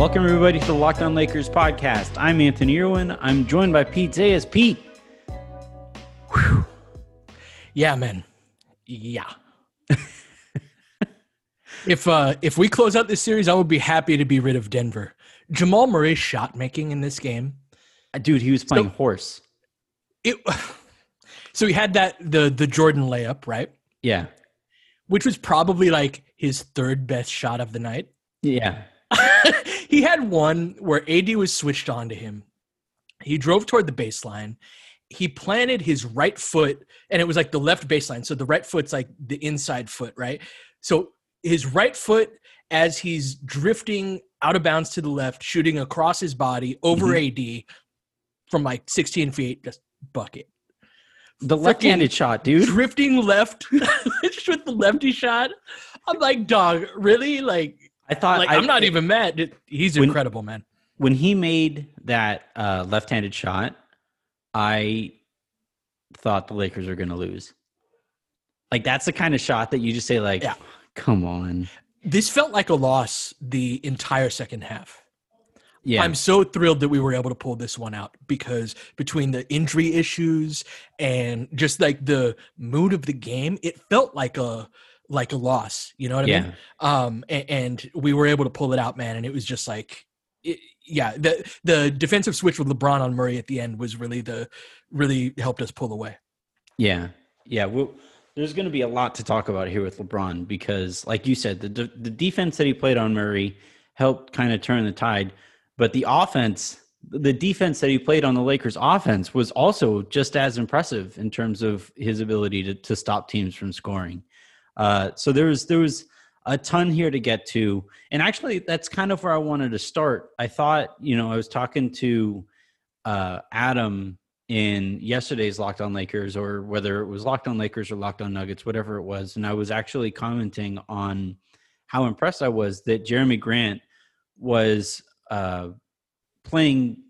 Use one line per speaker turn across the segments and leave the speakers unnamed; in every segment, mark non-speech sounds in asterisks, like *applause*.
Welcome, everybody, to the Locked On Lakers podcast. I'm Anthony Irwin. I'm joined by Pete Zayas. Pete.
Whew. Yeah, man. Yeah. *laughs* if uh if we close out this series, I would be happy to be rid of Denver. Jamal Murray's shot making in this game.
Uh, dude, he was playing so, horse.
It *sighs* so he had that the the Jordan layup, right?
Yeah.
Which was probably like his third best shot of the night.
Yeah. *laughs*
he had one where AD was switched on to him. He drove toward the baseline. He planted his right foot, and it was like the left baseline. So the right foot's like the inside foot, right? So his right foot, as he's drifting out of bounds to the left, shooting across his body over mm-hmm. AD from like 16 feet, just bucket.
The left-handed shot, dude.
Drifting left *laughs* with the lefty shot. I'm like, dog, really? Like
I thought
like, I, am not it, even mad. He's when, incredible, man.
When he made that uh, left-handed shot, I thought the Lakers were going to lose. Like that's the kind of shot that you just say, like, yeah. come on.
This felt like a loss the entire second half.
Yeah.
I'm so thrilled that we were able to pull this one out because between the injury issues and just like the mood of the game, it felt like a like a loss. You know what I yeah. mean? Um, and, and, we were able to pull it out, man. And it was just like, it, yeah, the the defensive switch with LeBron on Murray at the end was really the really helped us pull away.
Yeah, yeah. Well, there's going to be a lot to talk about here with LeBron because, like you said, the the defense that he played on Murray helped kind of turn the tide, but the offense the defense that he played on the Lakers offense was also just as impressive in terms of his ability to, to stop teams from scoring. Uh, so there was there was a ton here to get to, and actually that's kind of where I wanted to start. I thought, you know, I was talking to uh, Adam in yesterday's Locked On Lakers, or whether it was Locked On Lakers or Locked On Nuggets, whatever it was, and I was actually commenting on how impressed I was that Jerami Grant was uh, playing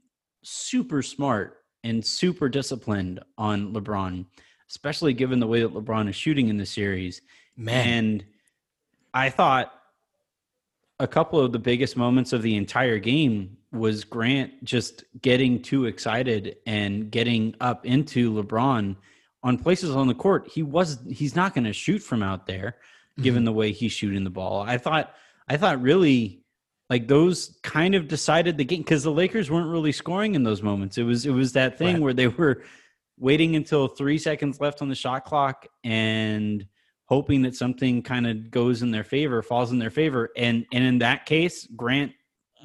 super smart and super disciplined on LeBron, especially given the way that LeBron is shooting in the series.
Man.
And I thought a couple of the biggest moments of the entire game was Grant just getting too excited and getting up into LeBron on places on the court. He was he's not going to shoot from out there given mm-hmm. the way he's shooting the ball. I thought I thought really like those kind of decided the game because the Lakers weren't really scoring in those moments. It was it was that thing right. where they were waiting until 3 seconds left on the shot clock and hoping that something kind of goes in their favor, falls in their favor. And and in that case, Grant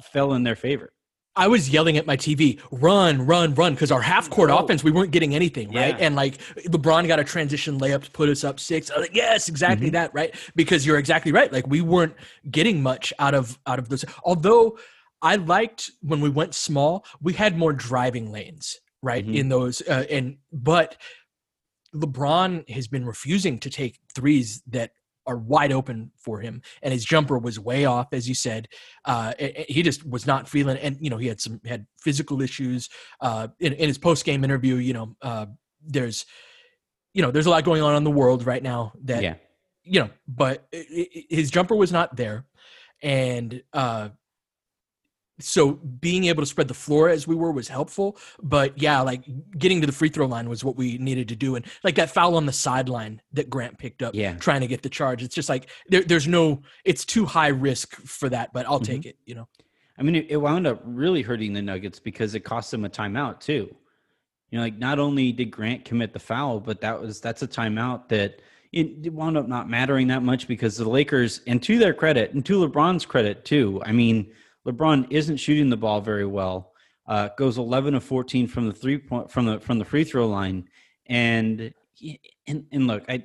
fell in their favor.
I was yelling at my TV, run, run, run, because our half court oh. offense, we weren't getting anything, right? And like LeBron got a transition layup to put us up six. Like, yes, exactly mm-hmm. that, right? Because you're exactly right. Like we weren't getting much out of out of those. Although I liked when we went small, we had more driving lanes, right? Mm-hmm. In those, uh, and but LeBron has been refusing to take threes that are wide open for him, and his jumper was way off, as you said. Uh, he just was not feeling, and you know he had some had physical issues. Uh, in, in his post game interview, you know, uh, there's, you know, there's a lot going on in the world right now that, yeah. you know, but his jumper was not there, and uh, so being able to spread the floor as we were was helpful but yeah like getting to the free throw line was what we needed to do and like that foul on the sideline that grant picked up
yeah.
trying to get the charge it's just like there, there's no it's too high risk for that but i'll mm-hmm. take it you know?
I mean it, it wound up really hurting the nuggets because it cost them a timeout too. You know like not only did grant commit the foul but that was that's a timeout that it wound up not mattering that much because the lakers and to their credit and to lebron's credit too i mean LeBron isn't shooting the ball very well. Uh, goes 11 of 14 from the three point from the from the free throw line, and and and look, I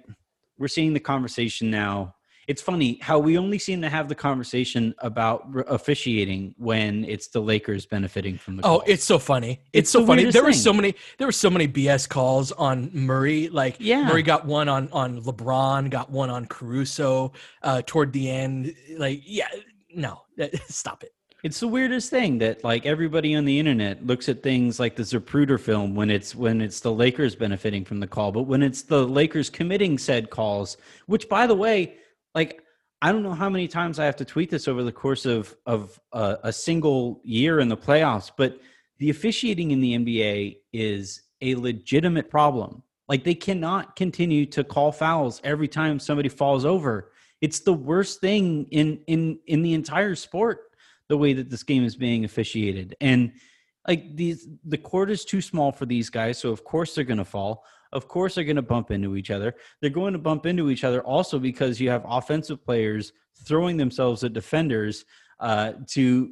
we're seeing the conversation now. It's funny how we only seem to have the conversation about officiating when it's the Lakers benefiting from the.
Oh, it's so funny! It's, it's so funny. There thing. were so many. There were so many BS calls on Murray. Like,
yeah,
Murray got one on on LeBron, got one on Caruso uh, toward the end. Like, yeah, no, *laughs* stop it.
It's the weirdest thing that like everybody on the internet looks at things like the Zapruder film when it's when it's the Lakers benefiting from the call, but when it's the Lakers committing said calls, which by the way, like I don't know how many times I have to tweet this over the course of of uh, a single year in the playoffs, but the officiating in the NBA is a legitimate problem. Like they cannot continue to call fouls every time somebody falls over. It's the worst thing in in in the entire sport the way that this game is being officiated. And like these the court is too small for these guys, so of course they're going to fall. Of course they're going to bump into each other. They're going to bump into each other also because you have offensive players throwing themselves at defenders uh, to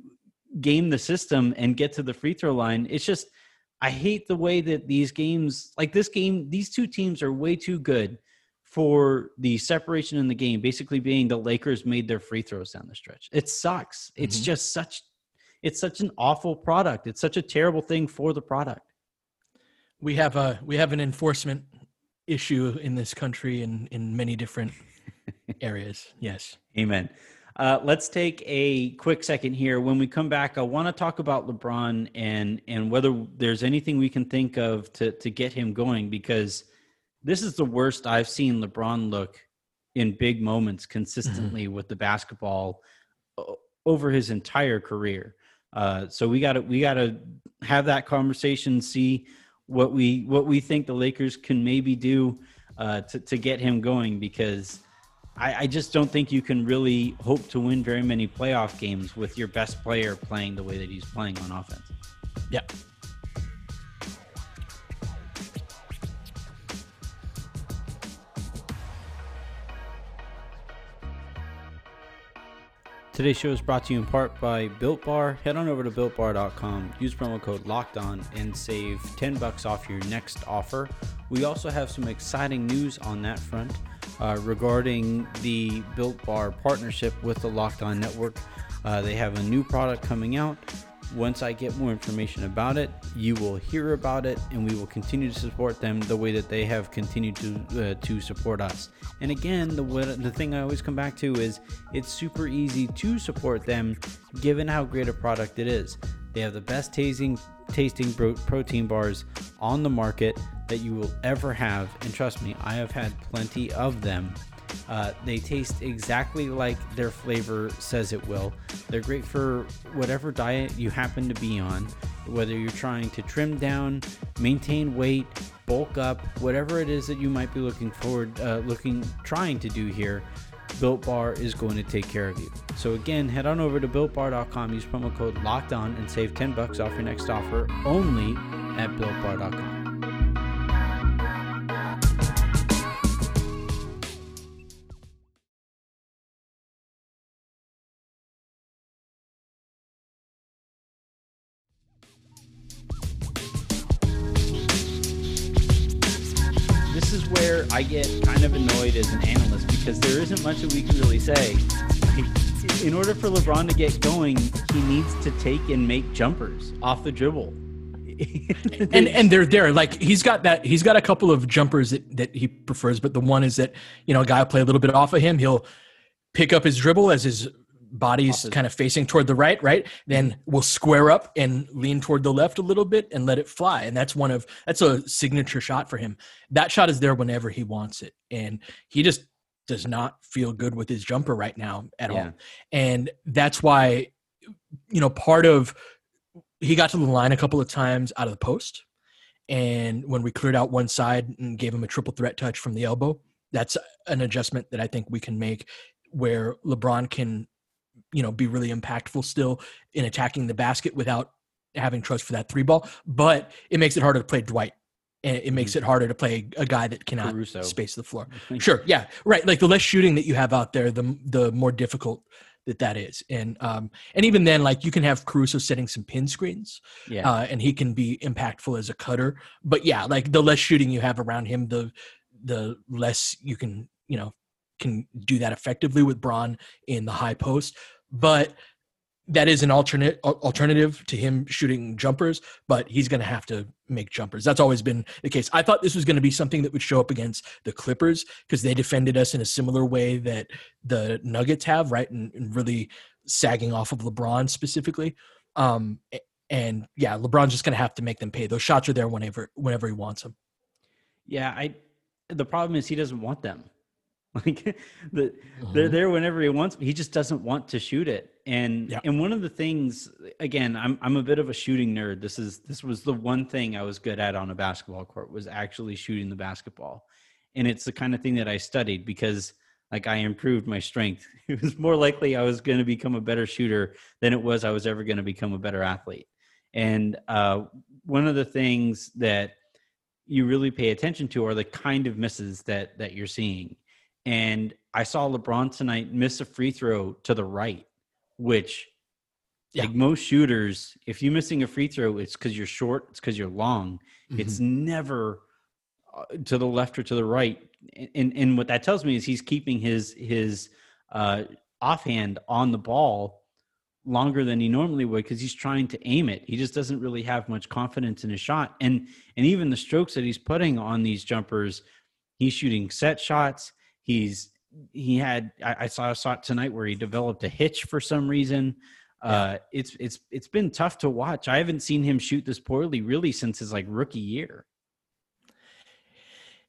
game the system and get to the free throw line. It's just I hate the way that these games, like this game, these two teams are way too good for the separation in the game. Basically, being the Lakers made their free throws down the stretch. It sucks. It's mm-hmm. just such. It's such an awful product. It's such a terrible thing for the product.
We have a we have an enforcement issue in this country in in many different *laughs* areas. Yes.
Amen. Uh, let's take a quick second here. When we come back, I want to talk about LeBron and and whether there's anything we can think of to to get him going because this is the worst I've seen LeBron look in big moments consistently mm-hmm. with the basketball over his entire career. Uh, so we got to we got to have that conversation, see what we what we think the Lakers can maybe do uh, to to get him going because I, I just don't think you can really hope to win very many playoff games with your best player playing the way that he's playing on offense.
Yeah.
Today's show is brought to you in part by Built Bar. Head on over to builtbar.com, use promo code Locked On, and save 10 bucks off your next offer. We also have some exciting news on that front uh, regarding the Built Bar partnership with the Locked On Network. Uh, they have a new product coming out. Once I get more information about it, you will hear about it, and we will continue to support them the way that they have continued to uh, to support us. And again, the the thing I always come back to is it's super easy to support them, given how great a product it is. They have the best tasting tasting protein bars on the market that you will ever have. And trust me, I have had plenty of them. Uh, they taste exactly like their flavor says it will. They're great for whatever diet you happen to be on, whether you're trying to trim down, maintain weight, bulk up, whatever it is that you might be looking forward, uh, looking, trying to do here. Built Bar is going to take care of you. So again, head on over to builtbar.com, use promo code locked on and save 10 bucks off your next offer only at builtbar.com. I get kind of annoyed as an analyst because there isn't much that we can really say. In order for LeBron to get going, he needs to take and make jumpers off the dribble. *laughs*
and and they're there. Like he's got that. He's got a couple of jumpers that, that he prefers, but the one is that you know a guy will play a little bit off of him. He'll pick up his dribble as his body's kind of facing toward the right, right? Then mm-hmm. we'll square up and lean toward the left a little bit and let it fly. And that's one of that's a signature shot for him. That shot is there whenever he wants it. And he just does not feel good with his jumper right now at yeah. all. And that's why you know, part of he got to the line a couple of times out of the post. And when we cleared out one side and gave him a triple threat touch from the elbow, that's an adjustment that I think we can make where LeBron can you know be really impactful still in attacking the basket without having trust for that three ball. But it makes it harder to play Dwight. And it makes mm-hmm. it harder to play a guy that cannot Caruso. space the floor. *laughs* sure, yeah, right. Like the less shooting that you have out there, the the more difficult that that is. And um and even then, like you can have Caruso setting some pin screens, yeah, uh, and he can be impactful as a cutter. But yeah, like the less shooting you have around him, the the less you can you know can do that effectively with Bron in the high post. But that is an alternate alternative to him shooting jumpers, but he's going to have to make jumpers. That's always been the case. I thought this was going to be something that would show up against the Clippers because they defended us in a similar way that the Nuggets have, right? And, and really sagging off of LeBron specifically. Um, and yeah, LeBron's just going to have to make them pay. Those shots are there whenever whenever he wants them.
Yeah, I. The problem is he doesn't want them. *laughs* Like the, mm-hmm. they're there whenever he wants. He just doesn't want to shoot it. And yeah. and one of the things, again, I'm I'm a bit of a shooting nerd. This is this was the one thing I was good at on a basketball court was actually shooting the basketball, and it's the kind of thing that I studied because like I improved my strength. *laughs* It was more likely I was going to become a better shooter than it was I was ever going to become a better athlete. And uh, one of the things that you really pay attention to are the kind of misses that that you're seeing and I saw LeBron tonight miss a free throw to the right, which yeah. like most shooters, if you're missing a free throw, it's because you're short, it's because you're long. Mm-hmm. It's never uh, to the left or to the right. And and what that tells me is he's keeping his his uh, offhand on the ball longer than he normally would because he's trying to aim it. He just doesn't really have much confidence in his shot. And and even the strokes that he's putting on these jumpers, he's shooting set shots. He's he had I, I saw saw it tonight where he developed a hitch for some reason. Yeah. Uh, it's it's it's been tough to watch. I haven't seen him shoot this poorly really since his like rookie year.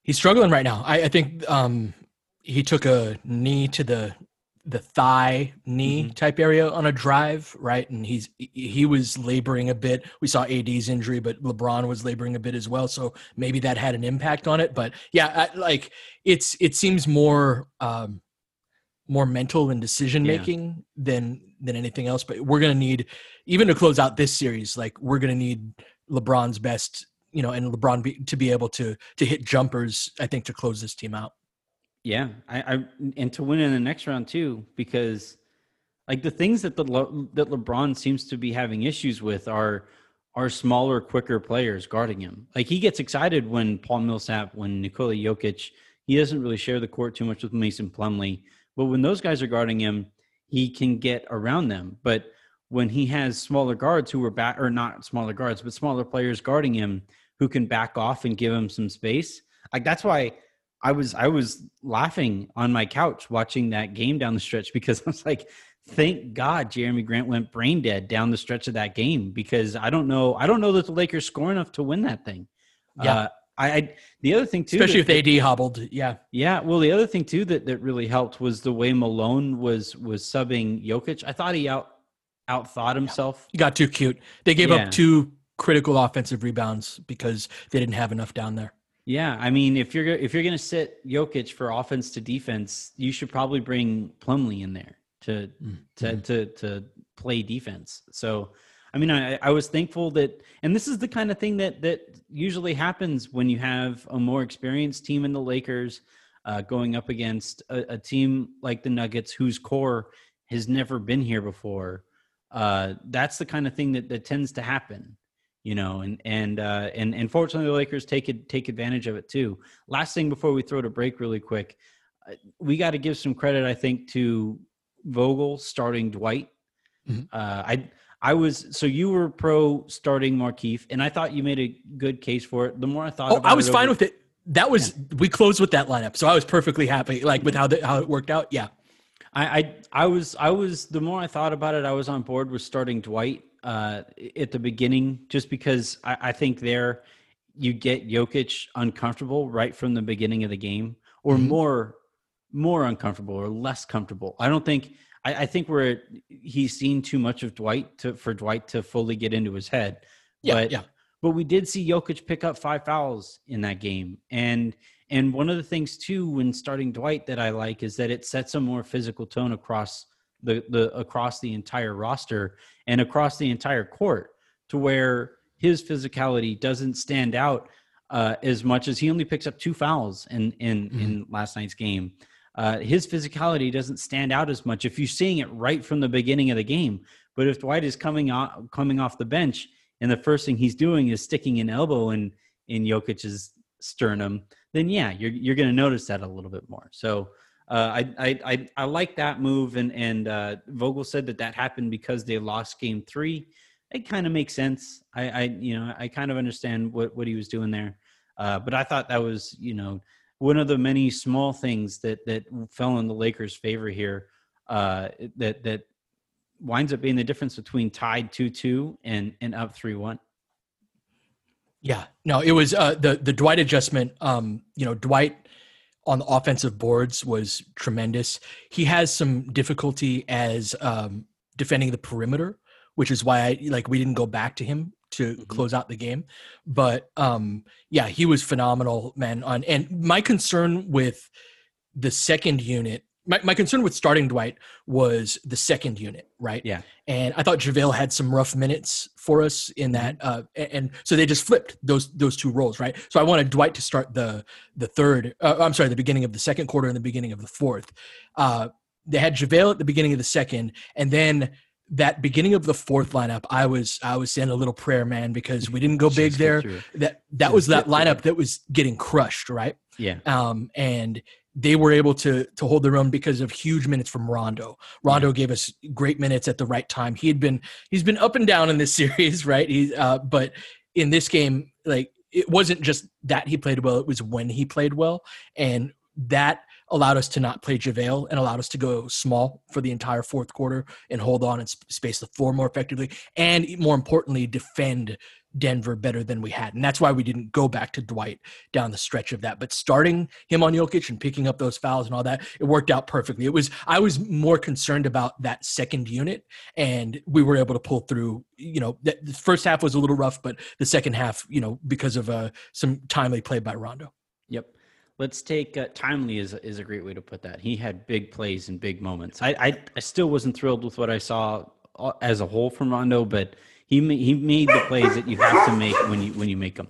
He's struggling right now. I, I think um, he took a knee to the the thigh knee mm-hmm. type area on a drive, right? And he's he was laboring a bit. We saw AD's injury, but LeBron was laboring a bit as well, so maybe that had an impact on it. But yeah, I, like it's it seems more um, more mental and decision making yeah. than than anything else. But we're gonna need even to close out this series, like we're gonna need LeBron's best, you know, and LeBron be, to be able to to hit jumpers. I think to close this team out.
Yeah, I, I and to win in the next round too, because like the things that the that LeBron seems to be having issues with are are smaller, quicker players guarding him. Like he gets excited when Paul Millsap, when Nikola Jokic, he doesn't really share the court too much with Mason Plumlee. But when those guys are guarding him, he can get around them. But when he has smaller guards who are back or not smaller guards, but smaller players guarding him who can back off and give him some space, like that's why I was I was laughing on my couch watching that game down the stretch because *laughs* I was like, thank God Jerami Grant went brain dead down the stretch of that game because I don't know I don't know that the Lakers score enough to win that thing. Yeah. Uh, I, I, the other thing too,
especially that, with AD hobbled, yeah,
yeah. Well, the other thing too that that really helped was the way Malone was was subbing Jokic. I thought he out outthought himself.
He got too cute. They gave yeah. up two critical offensive rebounds because they didn't have enough down there.
Yeah, I mean, if you're if you're going to sit Jokic for offense to defense, you should probably bring Plumlee in there to mm-hmm. to to to play defense. So, I mean, I, I was thankful that, and this is the kind of thing that that usually happens when you have a more experienced team in the Lakers uh, going up against a, a, team like the Nuggets, whose core has never been here before. Uh, that's the kind of thing that that tends to happen you know, and and uh, and and fortunately the Lakers take it take advantage of it too. Last thing before we throw to break, really quick, uh, we got to give some credit, I think, to Vogel starting Dwight. Mm-hmm. Uh, I I was so you were pro starting Markieff, and I thought you made a good case for it. The more I thought,
oh, I was fine over, with it. That was yeah. we closed with that lineup, so I was perfectly happy, like with how the, how it worked out. Yeah,
I, I I was I was the more I thought about it, I was on board with starting Dwight uh, at the beginning, just because I, I, think there you get Jokic uncomfortable right from the beginning of the game, or mm-hmm. more more uncomfortable or less comfortable. I don't think I, I, think we're he's seen too much of Dwight to for Dwight to fully get into his head.
Yeah,
but,
yeah.
But we did see Jokic pick up five fouls in that game, and and one of the things too when starting Dwight that I like is that it sets a more physical tone across the the across the entire roster and across the entire court to where his physicality doesn't stand out uh, as much as he only picks up two fouls in in, mm-hmm. in last night's game. Uh, his physicality doesn't stand out as much if you're seeing it right from the beginning of the game. But if Dwight is coming off coming off the bench and the first thing he's doing is sticking an elbow in in Jokic's sternum, then yeah, you're you're going to notice that a little bit more. So uh, I, I, I I like that move, and and uh, Vogel said that that happened because they lost Game Three. It kind of makes sense. I, I you know I kind of understand what what he was doing there, uh, but I thought that was you know one of the many small things that that fell in the Lakers' favor here. Uh, that that winds up being the difference between tied two two and and up three one.
Yeah, no, it was uh, the the Dwight adjustment. Um, you know, Dwight on the offensive boards was tremendous. He has some difficulty as um, defending the perimeter, which is why I like we didn't go back to him to mm-hmm. close out the game. But um, yeah, he was phenomenal, man. On and my concern with the second unit my, my concern with starting Dwight was the second unit, right?
Yeah.
And I thought JaVale had some rough minutes for us in that, mm-hmm. uh, and, and so they just flipped those those two roles, right? So I wanted Dwight to start the the third. Uh, I'm sorry, the beginning of the second quarter and the beginning of the fourth. Uh, they had JaVale at the beginning of the second, and then that beginning of the fourth lineup, I was I was saying a little prayer, man, because we didn't go big there. That that Just was that lineup that was getting crushed, right?
Yeah.
Um, and they were able to to hold their own because of huge minutes from Rondo. Rondo yeah. gave us great minutes at the right time. He had been he's been up and down in this *laughs* series, right? He uh, but in this game, like it wasn't just that he played well; it was when he played well, and that allowed us to not play JaVale and allowed us to go small for the entire fourth quarter and hold on and space the floor more effectively, and more importantly, defend Denver better than we had. And that's why we didn't go back to Dwight down the stretch of that. But starting him on Jokic and picking up those fouls and all that, it worked out perfectly. It was I was more concerned about that second unit and we were able to pull through, you know, the first half was a little rough, but the second half, you know, because of uh, some timely play by Rondo.
Yep. Let's take uh, timely is is a great way to put that. He had big plays and big moments. I, I I still wasn't thrilled with what I saw uh, as a whole from Rondo, but he he made the plays that you have to make when you when you make them.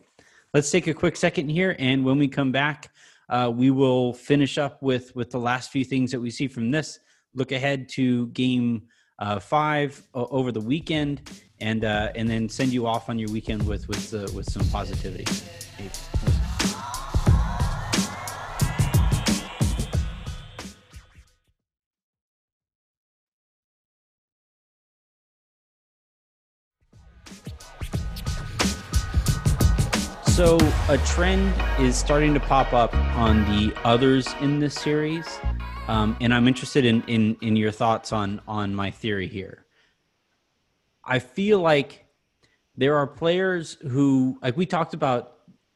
Let's take a quick second here, and when we come back, uh, we will finish up with with the last few things that we see from this. Look ahead to game uh, five over the weekend, and uh, and then send you off on your weekend with with uh, with some positivity. So a trend is starting to pop up on the others in this series, um, and I'm interested in, in in your thoughts on on my theory here. I feel like there are players who, like we talked about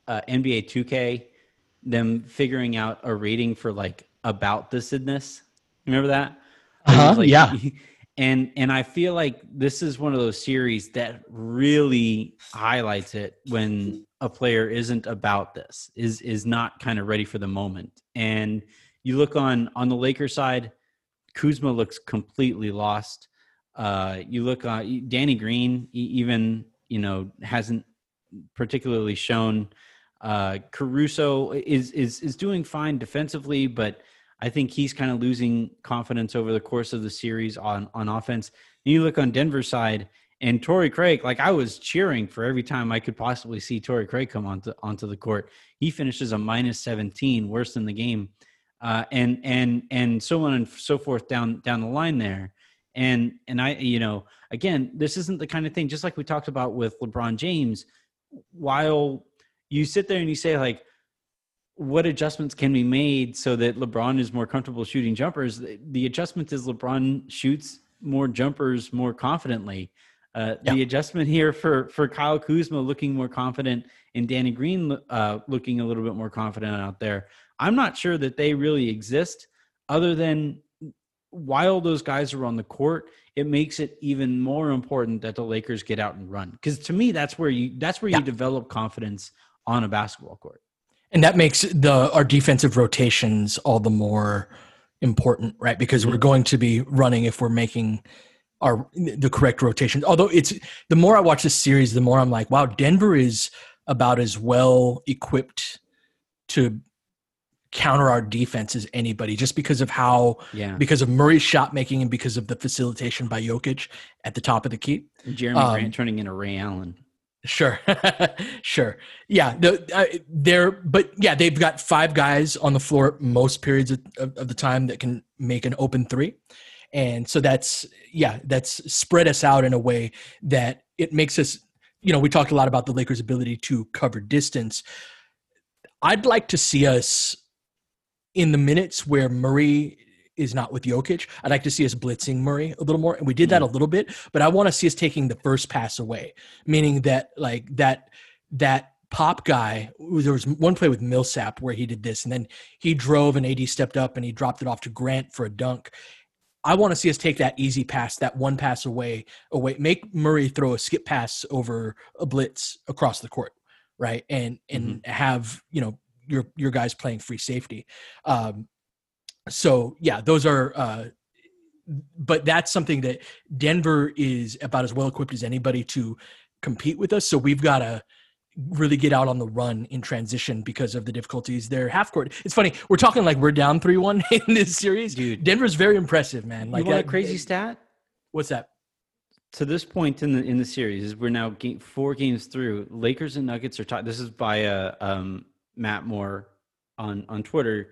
uh, NBA 2K, them figuring out a rating for like about thisidness. Remember that?
Uh-huh, like, yeah. *laughs*
and and I feel like this is one of those series that really highlights it when a player isn't about this is is not kind of ready for the moment. And you look on on the Lakers side Kuzma looks completely lost. Uh you look on Danny Green even you know hasn't particularly shown uh Caruso is is is doing fine defensively but I think he's kind of losing confidence over the course of the series on on offense. And you look on Denver's side, and Torrey Craig, like I was cheering for every time I could possibly see Torrey Craig come onto onto the court. He finishes a minus 17, worse than the game. Uh, and and and so on and so forth down down the line there. And and I, you know, again, this isn't the kind of thing, just like we talked about with LeBron James, while you sit there and you say, like, what adjustments can be made so that LeBron is more comfortable shooting jumpers? The adjustment is LeBron shoots more jumpers more confidently. Uh, The adjustment here for for Kyle Kuzma looking more confident and Danny Green uh, looking a little bit more confident out there. I'm not sure that they really exist, other than while those guys are on the court, it makes it even more important that the Lakers get out and run. Because to me, that's where you that's where yeah. you develop confidence on a basketball court.
And that makes the our defensive rotations all the more important, right? Because mm-hmm. we're going to be running if we're making our the correct rotations. Although it's the more I watch this series, the more I'm like, wow, Denver is about as well equipped to counter our defense as anybody, just because of how,
yeah,
because of Murray's shot making and because of the facilitation by Jokic at the top of the key.
Jerami um, Grant turning into Ray Allen.
Sure, *laughs* sure, yeah. Uh, they're, but yeah, they've got five guys on the floor most periods of, of, of the time that can make an open three. And so that's yeah that's spread us out in a way that it makes us you know we talked a lot about the lakers ability to cover distance. I'd like to see us in the minutes where murray is not with Jokic. I'd like to see us blitzing Murray a little more. And we did that a little bit, but I want to see us taking the first pass away, meaning that like that that pop guy. There was one play with Millsap where he did this, and then he drove and AD stepped up and he dropped it off to Grant for a dunk. I want to see us take that easy pass, that one pass away, away, make Murray throw a skip pass over a blitz across the court, right? And and mm-hmm. have you know your your guys playing free safety. Um, so yeah, those are. Uh, but that's something that Denver is about as well equipped as anybody to compete with us. So we've got to really get out on the run in transition because of the difficulties there half court. It's funny we're talking like we're down three one *laughs* in this series.
Dude,
Denver's very impressive, man.
Like you want that, a crazy stat?
What's that?
To this point in the in the series, we're now game, four games through. Lakers and Nuggets are tied. This is by uh, um, Matt Moore on on Twitter.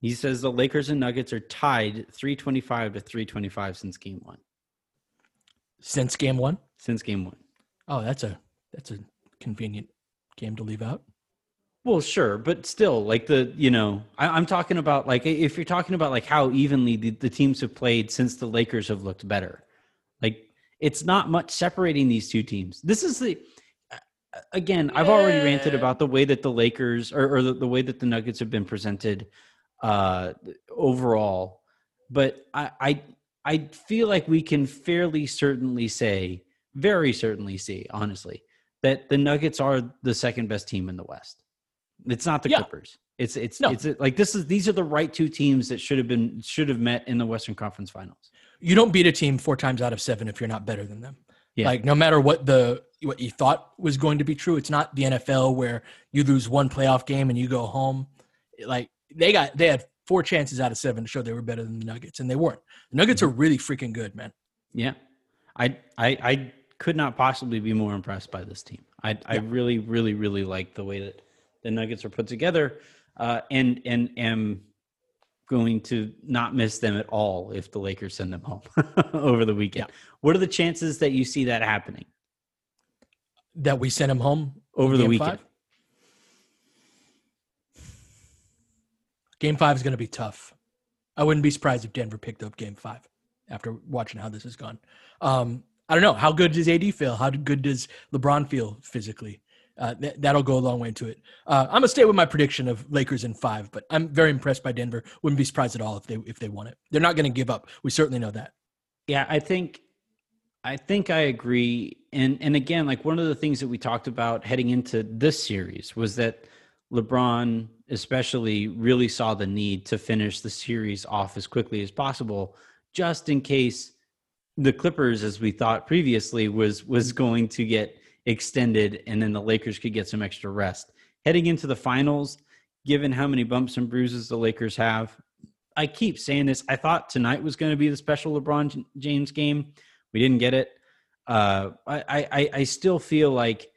He says the Lakers and Nuggets are tied 325 to 325 since game one.
Since game one?
Since game one.
Oh, that's a that's a convenient game to leave out.
Well, sure, but still, like the you know, I, am talking about like if you're talking about like how evenly the, the teams have played since the Lakers have looked better, like it's not much separating these two teams. This is the again, yeah. I've already ranted about the way that the Lakers or, or the, the, way that the Nuggets have been presented uh overall, but I I I feel like we can fairly certainly say, very certainly say, honestly, that the Nuggets are the second best team in the West. It's not the yeah. Clippers. It's it's no. it's like this is these are the right two teams that should have been should have met in the Western Conference Finals.
You don't beat a team four times out of seven if you're not better than them. Yeah. Like no matter what the what you thought was going to be true, it's not the NFL where you lose one playoff game and you go home. Like they got they had four chances out of seven to show they were better than the Nuggets, and they weren't. The Nuggets mm-hmm. are really freaking good, man.
Yeah, I I I could not possibly be more impressed by this team. I, yeah. I really, really, really like the way that the Nuggets are put together, uh, and and am going to not miss them at all if the Lakers send them home *laughs* over the weekend. Yeah. What are the chances that you see that happening?
That we send them home
over the weekend.
Five? Game five is going to be tough. I wouldn't be surprised if Denver picked up game five after watching how this has gone. Um, I don't know. How good does AD feel? How good does LeBron feel physically? Uh, th- that'll go a long way into it. Uh, I'm gonna stay with my prediction of Lakers in five, but I'm very impressed by Denver. Wouldn't be surprised at all if they if they won it. They're not gonna give up. We certainly know that.
Yeah, I think I think I agree. And and again, like one of the things that we talked about heading into this series was that LeBron especially really saw the need to finish the series off as quickly as possible, just in case the Clippers, as we thought previously, was was going to get extended, and then the Lakers could get some extra rest. Heading into the finals, given how many bumps and bruises the Lakers have, I keep saying this. I thought tonight was going to be the special LeBron James game. We didn't get it. Uh, I, I I still feel like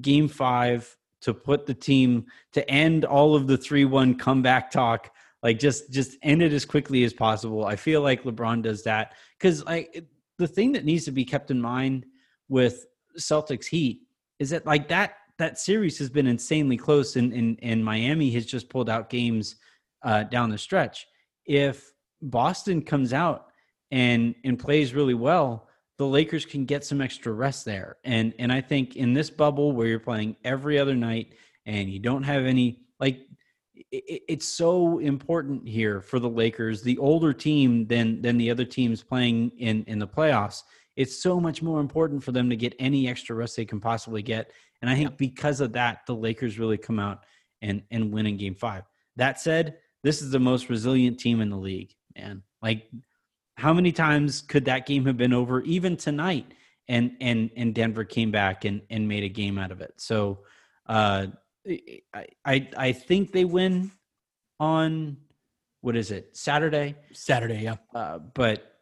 Game Five to put the team to end all of the three one comeback talk like just just end it as quickly as possible i feel like lebron does that because like the thing that needs to be kept in mind with Celtics Heat is that like that that series has been insanely close and and, and Miami has just pulled out games uh, down the stretch. If Boston comes out and and plays really well, the Lakers can get some extra rest there. And and I think in this bubble where you're playing every other night and you don't have any like it, it's so important here for the Lakers, the older team than than the other teams playing in in the playoffs. It's so much more important for them to get any extra rest they can possibly get. And I think because of that, the Lakers really come out and and win in Game Five. That said, this is the most resilient team in the league, man. Like, how many times could that game have been over even tonight? And and and Denver came back and and made a game out of it. So. uh I, I I think they win on what is it Saturday?
Saturday, yeah.
Uh, but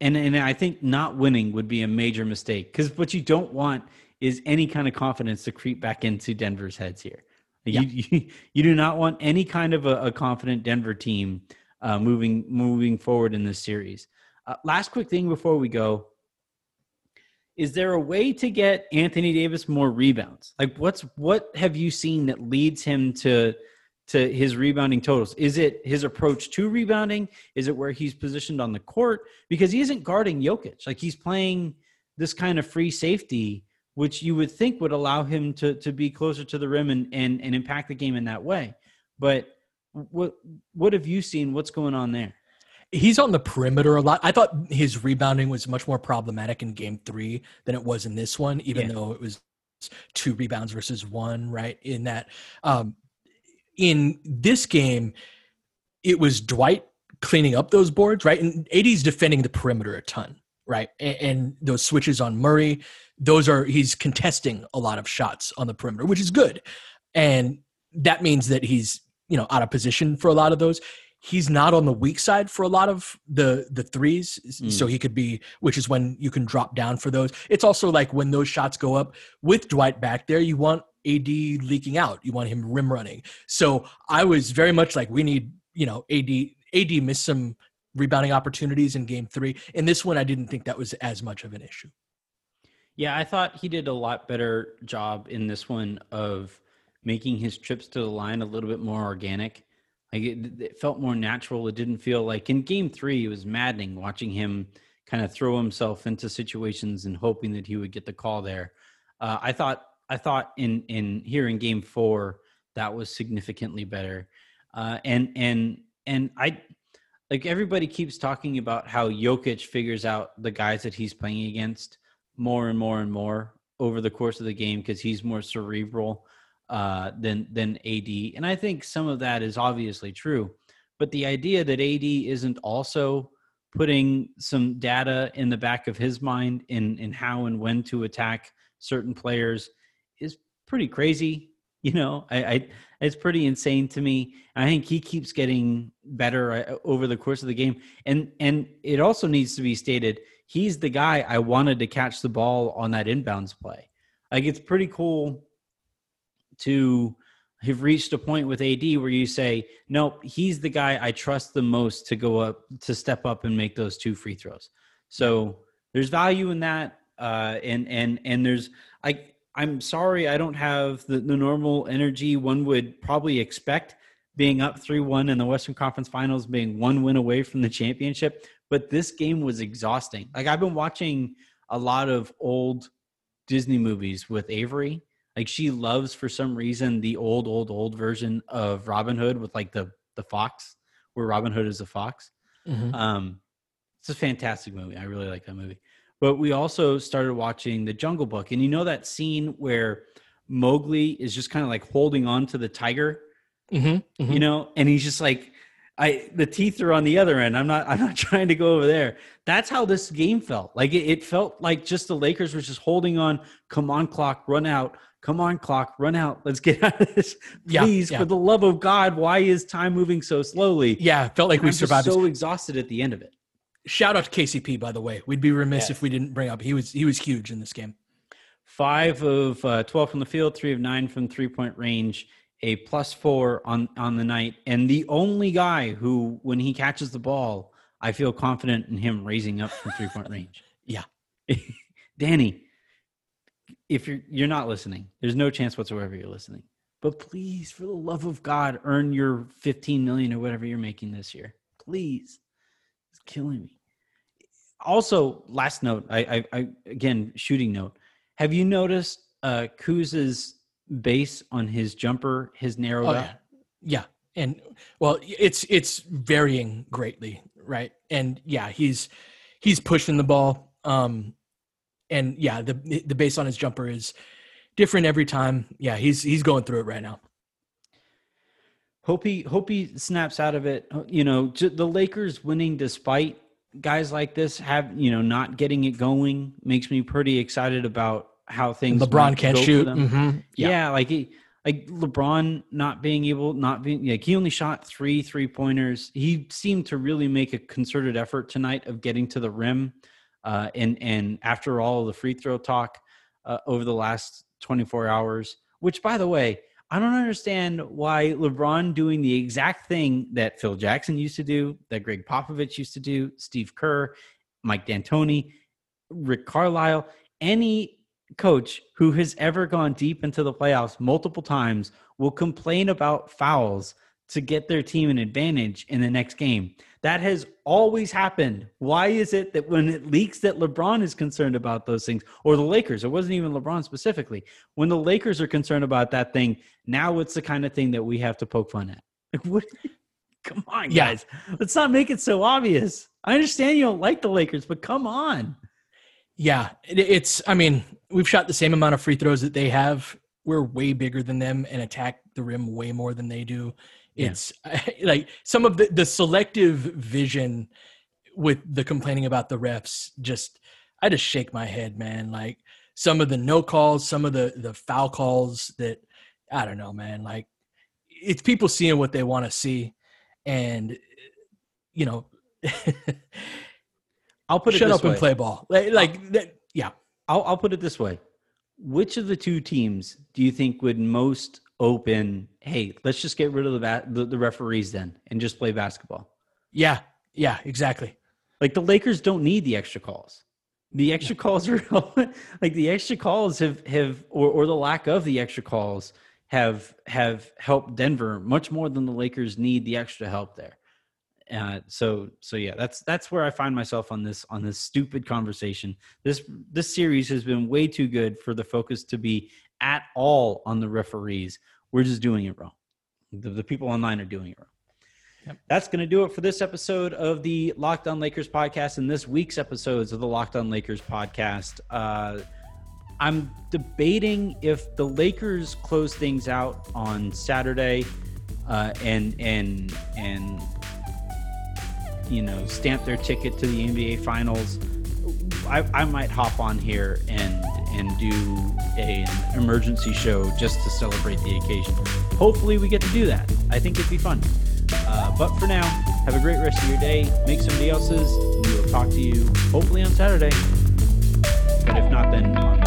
and and I think not winning would be a major mistake because what you don't want is any kind of confidence to creep back into Denver's heads here. Yeah. You, *laughs* you, you do not want any kind of a, a confident Denver team uh, moving moving forward in this series. Uh, last quick thing before we go is there a way to get Anthony Davis more rebounds? Like what's what have you seen that leads him to to his rebounding totals? Is it his approach to rebounding? Is it where he's positioned on the court? Because he isn't guarding Jokic. Like he's playing this kind of free safety which you would think would allow him to to be closer to the rim and and, and impact the game in that way. But what what have you seen? What's going on there?
He's on the perimeter a lot. I thought his rebounding was much more problematic in game three than it was in this one, even yeah. though it was two rebounds versus one, right? In that, um, in this game, it was Dwight cleaning up those boards, right? And AD's defending the perimeter a ton, right? And, and, those switches on Murray, those are he's contesting a lot of shots on the perimeter, which is good. And that means that he's, you know, out of position for a lot of those. He's not on the weak side for a lot of the the threes mm. so he could be which is when you can drop down for those. It's also like when those shots go up with dwight back there you want ad leaking out. You want him rim running. So i was very much like we need you know ad ad missed some rebounding opportunities in game three. In this one i didn't think that was as much of an issue.
Yeah i thought he did a lot better job in this one of making his trips to the line a little bit more organic like it, it, felt more natural. It didn't feel like in game three, it was maddening watching him kind of throw himself into situations and hoping that he would get the call there. Uh, I thought, I thought in, in here in game four, that was significantly better. Uh, and, and, and I, like everybody keeps talking about how Jokic figures out the guys that he's playing against more and more and more over the course of the game because he's more cerebral uh, than than AD, and I think some of that is obviously true. But the idea that AD isn't also putting some data in the back of his mind in in how and when to attack certain players is pretty crazy. *laughs* You know, I, I it's pretty insane to me. I think he keeps getting better uh, over the course of the game, and and it also needs to be stated he's the guy I wanted to catch the ball on that inbounds play. Like it's pretty cool to have reached a point with AD where you say, nope, he's the guy I trust the most to go up to step up and make those two free throws. So there's value in that. Uh, and, and, and there's, I, I'm sorry, I don't have the, the normal energy one would probably expect being up 3 1 in the Western Conference Finals, being one win away from the championship. But this game was exhausting. Like, I've been watching a lot of old Disney movies with Avery, like she loves for some reason the old, old, old version of Robin Hood with like the the fox, where Robin Hood is a fox. Mm-hmm. Um, it's a fantastic movie. I really like that movie. But we also started watching The Jungle Book, and you know that scene where Mowgli is just kind of like holding on to the tiger, mm-hmm, mm-hmm. you know, and he's just like, I the teeth are on the other end. I'm not I'm not *laughs* trying to go over there. That's how this game felt. Like it, it felt like just the Lakers were just holding on. Come on, clock, run out come on clock run out. Let's get out of this. Please yeah, yeah. for the love of god why is time moving so slowly?
Yeah felt like and we I'm survived
so exhausted at the end of it.
Shout out to kcp by the way. We'd be remiss yes. if we didn't bring up he was he was huge in this game.
Five of uh, 12 from the field three of nine from three point range a plus four on on the night. And the only guy who when he catches the ball i feel confident in him raising up from three point range. *laughs*
Yeah. *laughs*
Danny if you're you're not listening, there's no chance whatsoever you're listening. But please, for the love of God, earn your 15 million or whatever you're making this year. Please. It's killing me. Also, last note, I, I, I again shooting note. Have you noticed uh Kuz's base on his jumper, his narrow oh,
yeah. yeah. And well, it's it's varying greatly, right? And yeah, he's he's pushing the ball. Um and yeah, the the base on his jumper is different every time. Yeah, he's he's going through it right now.
Hope he hope he snaps out of it. You know, the Lakers winning despite guys like this have you know not getting it going makes me pretty excited about how things.
LeBron can't shoot. Mm-hmm.
Yeah. yeah, like he like LeBron not being able, not being like he only shot three three pointers. He seemed to really make a concerted effort tonight of getting to the rim. Uh, and and after all the free throw talk uh, over the last 24 hours, which by the way, I don't understand why LeBron doing the exact thing that Phil Jackson used to do, that Gregg Popovich used to do, Steve Kerr, Mike D'Antoni, Rick Carlisle, any coach who has ever gone deep into the playoffs multiple times will complain about fouls to get their team an advantage in the next game. That has always happened. Why is it that when it leaks that LeBron is concerned about those things, or the Lakers, it wasn't even LeBron specifically, when the Lakers are concerned about that thing, now it's the kind of thing that we have to poke fun at. *laughs* Like, what? Come on, guys. Yeah. Let's not make it so obvious. I understand you don't like the Lakers, but come on.
Yeah, it's, I mean, we've shot the same amount of free throws that they have. We're way bigger than them and attack the rim way more than they do. It's yeah. *laughs* like some of the, the selective vision with the complaining about the refs. Just I just shake my head, man. Like some of the no calls, some of the the foul calls that I don't know, man. Like it's people seeing what they want to see, and you know, *laughs*
I'll put it.
shut up
way.
and play ball. Like, like that, yeah.
I'll I'll put it this way: Which of the two teams do you think would most open, hey, let's just get rid of the, ba- the, the referees then and just play basketball.
Yeah, yeah, exactly.
Like the Lakers don't need the extra calls. The extra calls are *laughs* like the extra calls have have or, or the lack of the extra calls have have helped Denver much more than the Lakers need the extra help there. Uh, so so yeah, that's that's where I find myself on this on this stupid conversation. This this series has been way too good for the focus to be at all on the referees. We're just doing it wrong. The, the people online are doing it wrong. Yep. That's going to do it for this episode of the Locked On Lakers podcast and this week's episodes of the Locked On Lakers podcast. Uh, I'm debating if the Lakers close things out on Saturday uh, and and and you know stamp their ticket to the NBA Finals. I, I might hop on here and and do a, an emergency show just to celebrate the occasion. Hopefully, we get to do that. I think it'd be fun. Uh, but for now, have a great rest of your day. Make somebody else's. We will talk to you hopefully on Saturday. But if not, then on